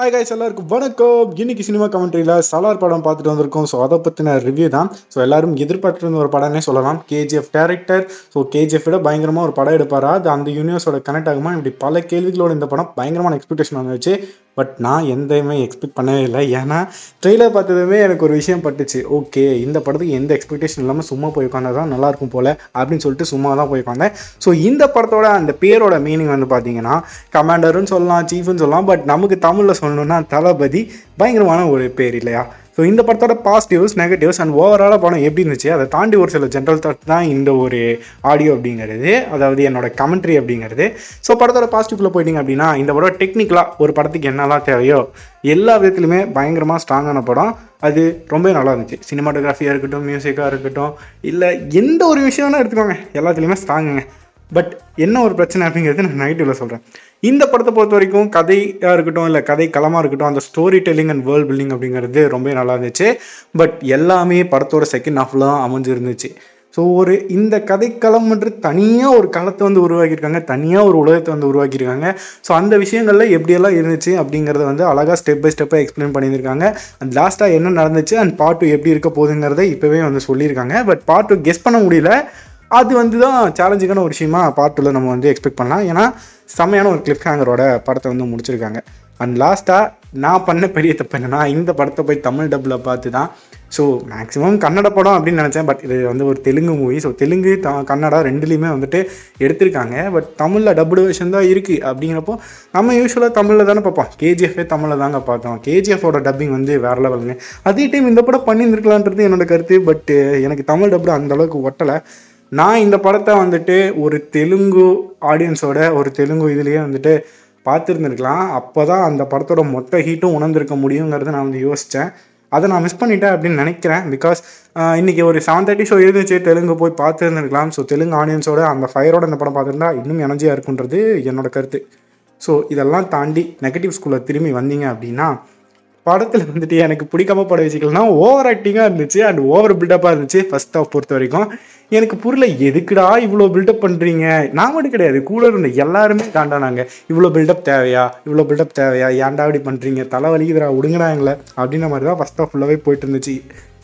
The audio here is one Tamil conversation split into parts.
ஹாய் guys எல்லாருக்கும் வணக்கம். இன்னைக்கு சினிமா கமெண்ட்ரியில் சலார் படம் பார்த்துட்டு வந்திருக்கோம். ஸோ அதை பற்றின ரிவ்யூ தான். ஸோ எல்லாரும் எதிர்பார்த்துட்டு இருந்த ஒரு படம்னே சொல்லலாம். கேஜிஎஃப் டேரக்டர் ஸோ கேஜிஎஃப் விட பயங்கரமாக ஒரு படம் எடுப்பாரா? அது அந்த யூனிவர்ஸோட கனெக்ட் ஆகுமா? இப்படி பல கேள்விகளோட இந்த படம் பயங்கரமான எக்ஸ்பெக்டேஷன் வந்துச்சு. பட் நான் எந்தையுமே எக்ஸ்பெக்ட் பண்ணவே இல்லை. ஏன்னா ட்ரெய்லர் பார்த்ததுமே எனக்கு ஒரு விஷயம் பட்டுச்சு. ஓகே இந்த படத்துக்கு எந்த எக்ஸ்பெக்டேஷன் இல்லாமல் சும்மா போய் உட்காந்தா தான் நல்லா இருக்கும் அப்படின்னு சொல்லிட்டு சும்மா தான் போய் உட்காந்தேன் ஸோ இந்த படத்தோட அந்த பேரோட மீனிங் வந்து பார்த்தீங்கன்னா கமாண்டர்னு சொல்லலாம் சீஃப்னு சொல்லலாம் பட் நமக்கு தமிழில் சொல்லணும்னா தளபதி பயங்கரமான ஒரு பேர் இல்லையா? ஸோ இந்த படத்தோட பாசிட்டிவ்ஸ் நெகட்டிவ்ஸ் அண்ட் ஓவராலாக படம் எப்படி இருந்துச்சு? அதை தாண்டி ஒரு சில ஜென்ரல் தாட் தான் இந்த ஒரு ஆடியோ அப்படிங்கிறது அதாவது என்னோட கமெண்ட்ரி அப்படிங்கிறது. ஸோ படத்தோட பாசிட்டிவ்ல போயிட்டீங்க அப்படின்னா இந்த படம் டெக்னிக்கலாக ஒரு படத்துக்கு என்னெல்லாம் தேவையோ எல்லா விதத்துலையுமே பயங்கரமாக ஸ்ட்ராங்கான படம். அது ரொம்ப நல்லா இருந்துச்சு. சினிமாட்டோகிராஃபியாக இருக்கட்டும் மியூசிக்காக இருக்கட்டும் இல்லை எந்த ஒரு விஷயம் வேணால் எடுத்துக்கோங்க எல்லாத்துலேயுமே ஸ்ட்ராங்குங்க பட் என்ன ஒரு பிரச்சனை அப்படிங்கிறது நான் நெகட்டிவில் சொல்கிறேன் இந்த படத்தை பொறுத்த வரைக்கும் கதையாக இருக்கட்டும் இல்லை கதை களமாக இருக்கட்டும் அந்த story telling and world building அப்படிங்கிறது ரொம்ப நல்லா இருந்துச்சு. பட் எல்லாமே படத்தோட செகண்ட் ஹாஃப்ல தான் அமைஞ்சிருந்துச்சு. ஸோ ஒரு இந்த கதைக்களம்ன்றது தனியாக ஒரு களத்தை வந்து உருவாக்கியிருக்காங்க தனியாக ஒரு உலகத்தை வந்து உருவாக்கியிருக்காங்க. ஸோ அந்த விஷயங்கள்ல எப்படியெல்லாம் இருந்துச்சு அப்படிங்கிறத வந்து அழகாக ஸ்டெப் பை ஸ்டெப்பாக எக்ஸ்பிளைன் பண்ணியிருக்காங்க. அண்ட் லாஸ்ட்டாக என்ன நடந்துச்சு அண்ட் பார்ட் டூ எப்படி இருக்க போகுதுங்கிறத இப்போவே வந்து சொல்லியிருக்காங்க. பட் பார்ட் டூ கெஸ் பண்ண முடியல. அது வந்து தான் சேலஞ்சிங்கான ஒரு விஷயமா பார்ட் டூவில் நம்ம வந்து எக்ஸ்பெக்ட் பண்ணலாம். ஏன்னா செம்மையான ஒரு கிளிப் ஹேங்கரோட படத்தை வந்து முடிச்சிருக்காங்க. அண்ட் லாஸ்ட்டாக நான் பண்ண பெரிய தப்பு என்னன்னா இந்த படத்தை போய் தமிழ் டப்பில் பார்த்து தான் ஸோ மேக்ஸிமம் கன்னட படம் அப்படின்னு நினச்சேன் பட் இது வந்து ஒரு தெலுங்கு மூவி ஸோ தெலுங்கு த கன்னடா ரெண்டுலேயுமே வந்துட்டு எடுத்திருக்காங்க. பட் தமிழில் டப்புடு வெர்ஷன் தான் இருக்குது அப்படிங்கிறப்போ நம்ம யூஸ்வலாக தமிழில் தானே பார்ப்போம். கேஜிஎஃபே தமிழில் தாங்க பார்த்தோம். கேஜிஎஃபோட டப்பிங் வந்து வேறு லெவலுங்க அதே டைம் இந்த படம் பண்ணியிருந்துருக்கலான்றது என்னோட கருத்து பட் எனக்கு தமிழ் டப்பு அந்த அளவுக்கு ஒட்டலை. நான் இந்த படத்தை வந்துட்டு ஒரு தெலுங்கு ஆடியன்ஸோட ஒரு தெலுங்கு இதுலேயே வந்துட்டு பார்த்துருந்துருக்கலாம். அப்போ தான் அந்த படத்தோட மொத்த ஹீட்டும் உணர்ந்திருக்க முடியுங்கிறத நான் வந்து யோசித்தேன் அதை நான் மிஸ் பண்ணிட்டேன் அப்படின்னு நினைக்கிறேன். பிகாஸ் இன்றைக்கி ஒரு செவன் தேர்ட்டி ஷோ இருந்துச்சு தெலுங்கு போய் பார்த்துருந்துருக்கலாம். ஸோ தெலுங்கு ஆடியன்ஸோட அந்த ஃபயரோட இந்த படம் பார்த்துருந்தா இன்னும் எனர்ஜியாக இருக்குன்றது என்னோட கருத்து. ஸோ இதெல்லாம் தாண்டி நெகட்டிவ் ஸ்கூலில் திரும்பி வந்தீங்க அப்படின்னா படத்தில் வந்துட்டு எனக்கு பிடிக்காம பட வச்சுக்கலன்னா ஓவர் ஆக்டிங்காக இருந்துச்சு அண்ட் ஓவர் பில்டப்பாக இருந்துச்சு ஃபர்ஸ்ட் ஆஃப் பொறுத்த வரைக்கும். எனக்கு புரியல எதுக்குடா இவ்வளோ பில்டப் பண்ணுறீங்க நான் மட்டும் கிடையாது கூட இருந்த எல்லாருமே தாண்டானாங்க இவ்வளோ பில்டப் தேவையா? இவ்வளோ பில்டப் தேவையா? ஏன்டா அப்படி பண்ணுறீங்க தலை வலிக்குதுடா விடுங்கடா எங்களை. அப்படின்ற மாதிரி தான் ஃபஸ்ட் ஆஃப் ஃபுல்லாகவே போயிட்டு இருந்துச்சு.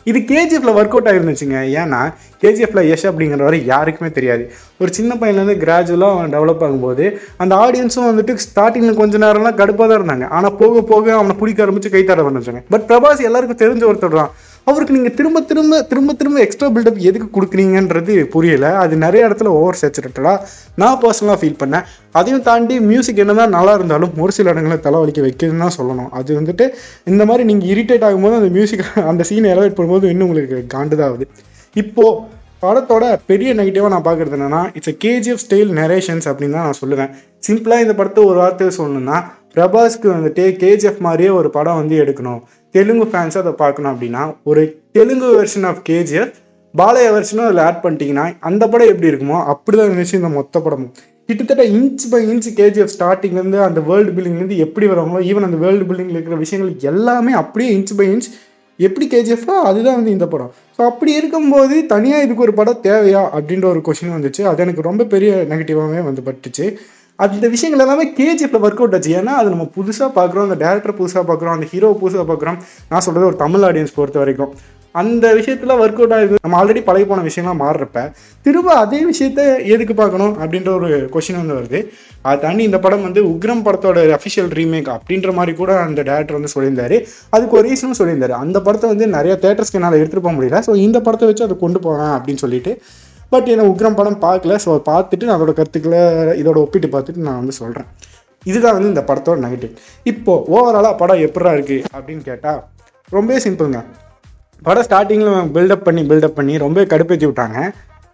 இது கேஜிஎஃப்ல ஒர்க் அவுட் ஆகிருந்துச்சுங்க ஏன்னா கேஜிஎஃப்ல யஷ் அப்படிங்கிறவரை யாருக்குமே தெரியாது. ஒரு சின்ன பையன்லேருந்து கிராஜுவலாக அவன் டெவலப் ஆகும்போது அந்த ஆடியன்ஸும் வந்துட்டு ஸ்டார்டிங்கில் கொஞ்ச நேரம்லாம் கடுப்பாக தான் இருந்தாங்க. ஆனால் போக போக அவனை பிடிக்க ஆரம்பிச்சு கைத்தாட தர பட் பிரபாஸ் எல்லாருக்கும் தெரிஞ்ச ஒருத்தர் தான். அவருக்கு நீங்கள் திரும்ப திரும்ப திரும்ப திரும்ப எக்ஸ்ட்ரா பில்டப் எதுக்கு கொடுக்குறீங்கன்றது புரியல. அது நிறைய இடத்துல ஓவர் சேச்சுரேட்டடாக நான் பர்சனலாக ஃபீல் பண்ணேன். அதையும் தாண்டி மியூசிக் என்னதான் நல்லா இருந்தாலும் ஒரு சில இடங்களில் தலைவலிக்க வைக்குதுன்னு தான் சொல்லணும். அது வந்துட்டு இந்த மாதிரி நீங்கள் இரிட்டேட் ஆகும்போது அந்த மியூசிக் அந்த சீனை எலவேட் பண்ணும்போது இன்னும் உங்களுக்கு காண்டுதாகுது. இப்போது படத்தோட பெரிய நெகட்டிவாக நான் பார்க்குறது என்னன்னா it's a KGF style narrations அப்படின்னு தான் நான் சொல்லுவேன். சிம்பிளாக இந்த படத்தை ஒரு வார்த்தையை சொல்லணும்னா பிரபாஸ்க்கு வந்துட்டு கேஜிஎஃப் மாதிரியே ஒரு படம் வந்து எடுக்கணும். தெலுங்கு ஃபேன்ஸ் அதை பார்க்கணும் அப்படின்னா ஒரு Telugu version of KGF Balayya வெர்ஷனும் அதில் ஆட் பண்ணிட்டீங்கன்னா அந்த படம் எப்படி இருக்குமோ அப்படி தான் இருந்துச்சு இந்த மொத்த படமும். கிட்டத்தட்ட இன்ச் பை இன்ச் கேஜிஎஃப் ஸ்டார்டிங்லேருந்து அந்த வேர்ல்டு பில்டிங்லேருந்து எப்படி வராங்களோ ஈவன் அந்த வேர்ல்டு பில்டிங்கில் இருக்கிற விஷயங்கள் எல்லாமே அப்படியே இன்ச் பை இன்ச் எப்படி கேஜிஎஃபா அதுதான் வந்து இந்த படம். ஸோ அப்படி இருக்கும்போது தனியாக இதுக்கு ஒரு படம் தேவையா அப்படின்ற ஒரு கொஷின் வந்துச்சு. அது எனக்கு ரொம்ப பெரிய நெகட்டிவாகவே வந்து பட்டுச்சு. அந்த விஷயங்கள் எல்லாமே கேஜிஎஃப்ல ஒர்க் அவுட் ஆச்சு. ஏன்னா அது நம்ம புதுசாக பார்க்குறோம் அந்த டேரக்டர் புதுசாக பார்க்குறோம் அந்த ஹீரோ புதுசாக பார்க்குறோம் நான் சொல்கிறது ஒரு தமிழ் ஆடியன்ஸ் பொறுத்த வரைக்கும். அந்த விஷயத்தில் ஒர்க் அவுட் ஆகுது. நம்ம ஆல்ரெடி பழகி போன விஷயங்கள்லாம் மாறுறப்ப திரும்ப அதே விஷயத்த எதுக்கு பார்க்கணும் அப்படின்ற ஒரு கொஷின் வந்து வருது. அதை தாண்டி இந்த படம் வந்து உக்ரம் படத்தோட அஃபிஷியல் ரீமேக் அப்படின்ற மாதிரி கூட அந்த டேரக்டர் வந்து சொல்லியிருந்தாரு. அதுக்கு ஒரு ரீசனும் சொல்லியிருந்தாரு. அந்த படத்தை வந்து நிறைய தேட்டர்ஸ்க்கு என்னால் எடுத்துகிட்டு போக முடியல. ஸோ இந்த படத்தை வச்சு அதை கொண்டு போவேன் அப்படின்னு சொல்லிட்டு பட் என்ன உக்ரம் படம் பார்க்கல. ஸோ பார்த்துட்டு நான் அதோட கருத்துக்களை இதோட ஒப்பிட்டு பார்த்துட்டு நான் வந்து சொல்கிறேன் இதுதான் வந்து இந்த படத்தோட நெகட்டிவ் இப்போது ஓவராலாக படம் எப்படா இருக்குது அப்படின்னு கேட்டால் ரொம்பவே சிம்பிளுங்க படம் ஸ்டார்டிங்கில் பில்டப் பண்ணி பில்டப் பண்ணி ரொம்ப கடுப்பேற்றி விட்டாங்க.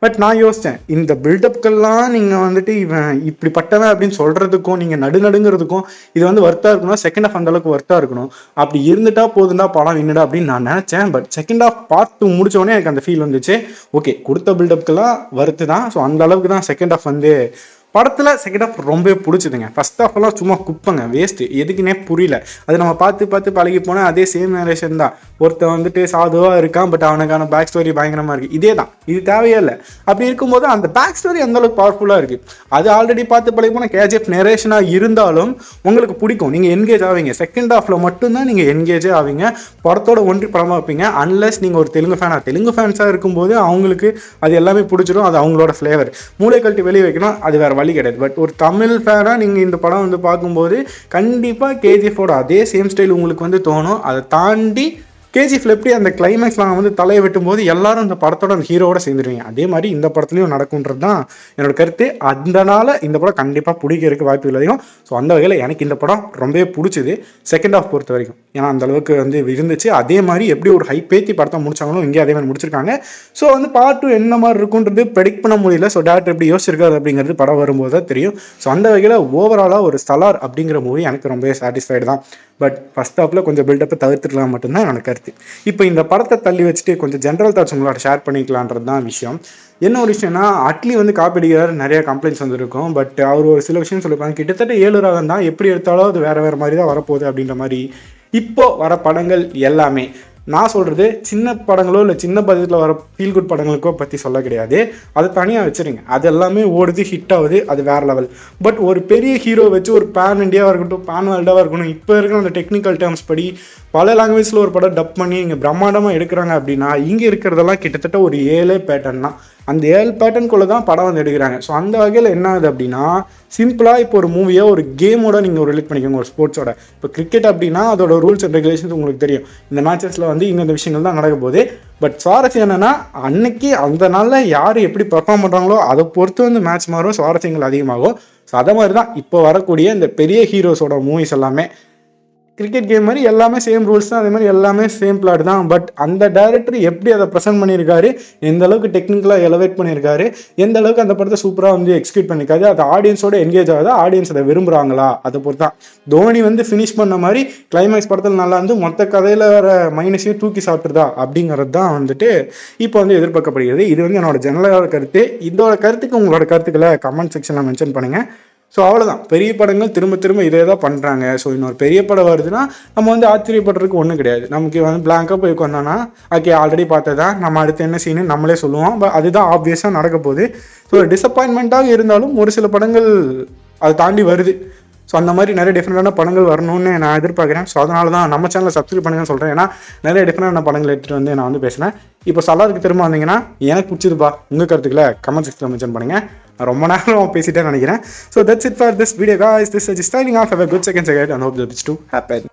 பட் நான் யோசித்தேன் இந்த பில்டப்க்கெல்லாம் நீங்கள் வந்துட்டு இவன் இப்படிப்பட்டவன் அப்படின்னு சொல்கிறதுக்கும் நீங்கள் நடுநடுங்கிறதுக்கும் இது வந்து ஒர்த்தாக இருக்கணும் செகண்ட் ஆஃப் அந்தளவுக்கு ஒர்த்தாக இருக்கணும். அப்படி இருந்துட்டா போதுண்டா படம் வின்னுடா அப்படின்னு நான் நினச்சேன். பட் செகண்ட் ஆஃப் பார்த்து முடிச்சோடனே எனக்கு அந்த ஃபீல் வந்துச்சு. ஓகே கொடுத்த பில்டப்க்கெல்லாம் வருத்து தான் ஸோ அந்த அளவுக்கு தான் செகண்ட் ஆஃப் வந்து படத்தில் செகண்ட் ஆஃப் ரொம்பவே பிடிச்சதுங்க. ஃபஸ்ட் ஆஃப் எல்லாம் சும்மா குப்பங்க வேஸ்ட்டு எதுக்குன்னே புரியல. அது நம்ம பார்த்து பார்த்து பழகி போனால் அதே சேம் நேரேஷன் தான். ஒருத்தன் வந்துட்டு சாதுவாக இருக்கான் பட் அவனுக்கான பேக் ஸ்டோரி பயங்கரமாக இருக்குது இதே தான் இது தேவையே இல்லை. அப்படி இருக்கும்போது அந்த பேக் ஸ்டோரி அந்த அளவுக்கு பவர்ஃபுல்லாக இருக்குது அது ஆல்ரெடி பார்த்து பழகி போனால் கேஜிஎஃப் நெரேஷனாக இருந்தாலும் உங்களுக்கு பிடிக்கும். நீங்கள் என்கேஜ் ஆவீங்க. செகண்ட் ஆஃபில் மட்டும்தான் நீங்கள் என்கேஜே ஆவீங்க. படத்தோட ஒன்றி படமாக வைப்பீங்க. அன்லஸ் நீங்கள் ஒரு தெலுங்கு ஃபேனாக தெலுங்கு ஃபேன்ஸாக இருக்கும்போது அவங்களுக்கு அது எல்லாமே பிடிச்சிடும் அது அவங்களோட ஃப்ளேவர் மூளை கழட்டி வெளியே வைக்கணும். அது வேறு வழி கிடையாது. பட் ஒரு தமிழ் ஃபேனாக நீங்கள் இந்த படம் வந்து பார்க்கும்போது கண்டிப்பாக கேஜிஎஃபோட அதே சேம் ஸ்டைல் உங்களுக்கு வந்து தோணும். அதை தாண்டி கேஜிஎஃப்ல எப்படி அந்த கிளைமேக்ஸ்லாம் வந்து தலையை வெட்டும் போது எல்லாரும் அந்த படத்தோட அந்த ஹீரோவோட சேர்ந்துருவீங்க. அதே மாதிரி இந்த படத்துலையும் நடக்குன்றது தான் என்னோட கருத்து. அதனால இந்த படம் கண்டிப்பாக பிடிக்கிறதுக்கு வாய்ப்புகள் அதிகம். ஸோ அந்த வகையில் எனக்கு இந்த படம் ரொம்பவே பிடிச்சது. செகண்ட் ஆஃப் பொறுத்த வரைக்கும். ஏன்னா அந்த அளவுக்கு வந்து இருந்துச்சு. அதே மாதிரி எப்படி ஒரு ஹை பேத்தி படத்தை முடிச்சாங்களோ இங்கே அதே மாதிரி முடிச்சிருக்காங்க. ஸோ வந்து பார்ட் டூ என்ன மாதிரி இருக்குன்றது ப்ரெடிக்ட் பண்ண முடியல. ஸோ டேரக்டர் எப்படி யோசிச்சிருக்காரு அப்படிங்கிறது படம் வரும்போது தான் தெரியும். ஸோ அந்த வகையில் ஓவராலாக ஒரு ஸ்தலார் அப்படிங்கிற மூவி எனக்கு ரொம்பவே சாட்டிஸ்ஃபைடு தான். பட் ஃபஸ்ட் ஹாப்பில் கொஞ்சம் பில்டப்பை தவிர்த்துக்கலாம் மட்டும்தான் எனக்கு கருத்து. இப்போ இந்த படத்தை தள்ளி வச்சுட்டு கொஞ்சம் ஜென்ரல் தாட்ஸ் உங்களோட ஷேர் பண்ணிக்கலான்றது தான் விஷயம். என்ன ஒரு விஷயம்னா அட்லி வந்து காப்பீடிக்கிறார் நிறைய கம்ப்ளைண்ட்ஸ் வந்திருக்கும். பட் அவர் ஒரு சில விஷயம் சொல்லியிருப்பாங்க கிட்டத்தட்ட ஏழு ராகம் தான். எப்படி எடுத்தாலும் அது வேறு வேறு மாதிரி தான் வரப்போகுது அப்படின்ற மாதிரி. இப்போ வர படங்கள் எல்லாமே. நான் சொல்கிறது சின்ன படங்களோ இல்லை சின்ன பட்ஜெட்டில் வர ஃபீல் குட் படங்களுக்கோ பற்றி சொல்ல கிடையாது. அதை தனியாக வச்சுருங்க. அது எல்லாமே ஓடுது ஹிட் ஆகுது அது வேறு லெவல் பட் ஒரு பெரிய ஹீரோ வச்சு ஒரு பேன் இண்டியாவாக இருக்கட்டும் பேன் வேர்ல்டாக இருக்கணும் இப்போ இருக்கிற அந்த டெக்னிக்கல் டேர்ம்ஸ் படி பல லாங்குவேஜில் ஒரு படம் டப் பண்ணி இங்கே பிரம்மாண்டமாக எடுக்கிறாங்க அப்படின்னா இங்கே இருக்கிறதெல்லாம் கிட்டத்தட்ட ஒரு ஏழே பேட்டர்ன் தான். அந்த ஏழு பேட்டர்னுக்குள்ளே தான் படம் வந்து எடுக்கிறாங்க. ஸோ அந்த வகையில் என்ன ஆகுது அப்படின்னா சிம்பிளாக இப்போ ஒரு மூவியை ஒரு கேமோட நீங்கள் ரிலேட் பண்ணிக்கோங்க ஒரு ஸ்போர்ட்ஸோட இப்போ கிரிக்கெட் அப்படின்னா அதோட ரூல்ஸ் அண்ட் ரெகுலேஷன்ஸ் உங்களுக்கு தெரியும். இந்த மேட்சஸில் வந்து இங்கே இந்த விஷயங்கள் தான் நடக்க போகுது. பட் சுவாரஸ்யம் என்னென்னா அன்னைக்கு அந்த நாளில் யார் எப்படி பர்ஃபார்ம் பண்ணுறாங்களோ அதை பொறுத்து வந்து மேட்ச் மாறும் சுவாரஸ்யங்கள் அதிகமாகும். ஸோ அதை மாதிரி தான் இப்போ வரக்கூடிய இந்த பெரிய ஹீரோஸோட மூவிஸ் எல்லாமே கிரிக்கெட் கேம் மாதிரி எல்லாமே சேம் ரூல்ஸ் தான். அதே மாதிரி எல்லாமே சேம் பிளாட் தான். பட் அந்த டேரக்டர் எப்படி அதை ப்ரெசென்ட் பண்ணியிருக்காரு? எந்த அளவுக்கு டெக்னிக்கலாக எலவேட் பண்ணியிருக்காரு? எந்த அளவுக்கு அந்த படத்தை சூப்பராக வந்து எக்ஸிக்யூட் பண்ணியிருக்காரு? அது ஆடியன்ஸோட என்கேஜ் ஆகுதா? ஆடியன்ஸ் அதை விரும்புகிறாங்களா அதை பொறுத்து. தான் தோனி வந்து ஃபினிஷ் பண்ண மாதிரி கிளைமேக்ஸ் படத்தில் நல்லா இருந்து மொத்த கதையில் வர மைனஸையும் தூக்கி சாப்பிட்டுருதா அப்படிங்கிறது தான் வந்துட்டு இப்போ வந்து எதிர்பார்க்கப்படுகிறது. இது வந்து என்னோட ஜெனரலான கருத்து. இதோட கருத்துக்கு உங்களோட கருத்துக்களை கமெண்ட் செக்ஷனில் மென்ஷன் பண்ணுங்கள் ஸோ அவ்வளோதான் பெரிய படங்கள் திரும்ப திரும்ப இதே தான் பண்ணுறாங்க ஸோ இன்னொரு பெரிய படம் வருதுன்னா நம்ம வந்து ஆச்சரியப்படுறதுக்கு ஒன்றும் கிடையாது. நமக்கு வந்து பிளாங்காக போய் உட்காந்தோன்னா ஓகே ஆல்ரெடி பார்த்ததா நம்ம அடுத்து என்ன சீனு நம்மளே சொல்லுவோம். பட் அதுதான் ஆப்வியஸாக நடக்க போகுது. ஸோ டிசப்பாயின்மெண்ட்டாக இருந்தாலும் ஒரு சில படங்கள் அதை தாண்டி வருது. ஸோ அந்த மாதிரி நிறைய டிஃப்ரெண்டான படங்கள் வரணும்னு நான் எதிர்பார்க்குறேன். ஸோ அதனால தான் நம்ம சேனலை சப்ஸ்கிரைப் பண்ணுங்கன்னு சொல்கிறேன் ஏன்னா நிறைய டிஃப்ரெண்டான படங்கள் எடுத்துகிட்டு வந்து நான் வந்து பேசினேன் இப்போ சலாருக்கு திரும்ப வந்தீங்கன்னா எனக்கு பிடிச்சதுப்பா. உங்கள் கருத்துக்களை கமெண்ட் செக்ஷனில் மென்ஷன் பண்ணுங்கள் நான் ரொம்ப நேரம் பேசிட்டே நினைக்கிறேன். So that's it for this video guys this is styling of how good second second and hope this to happen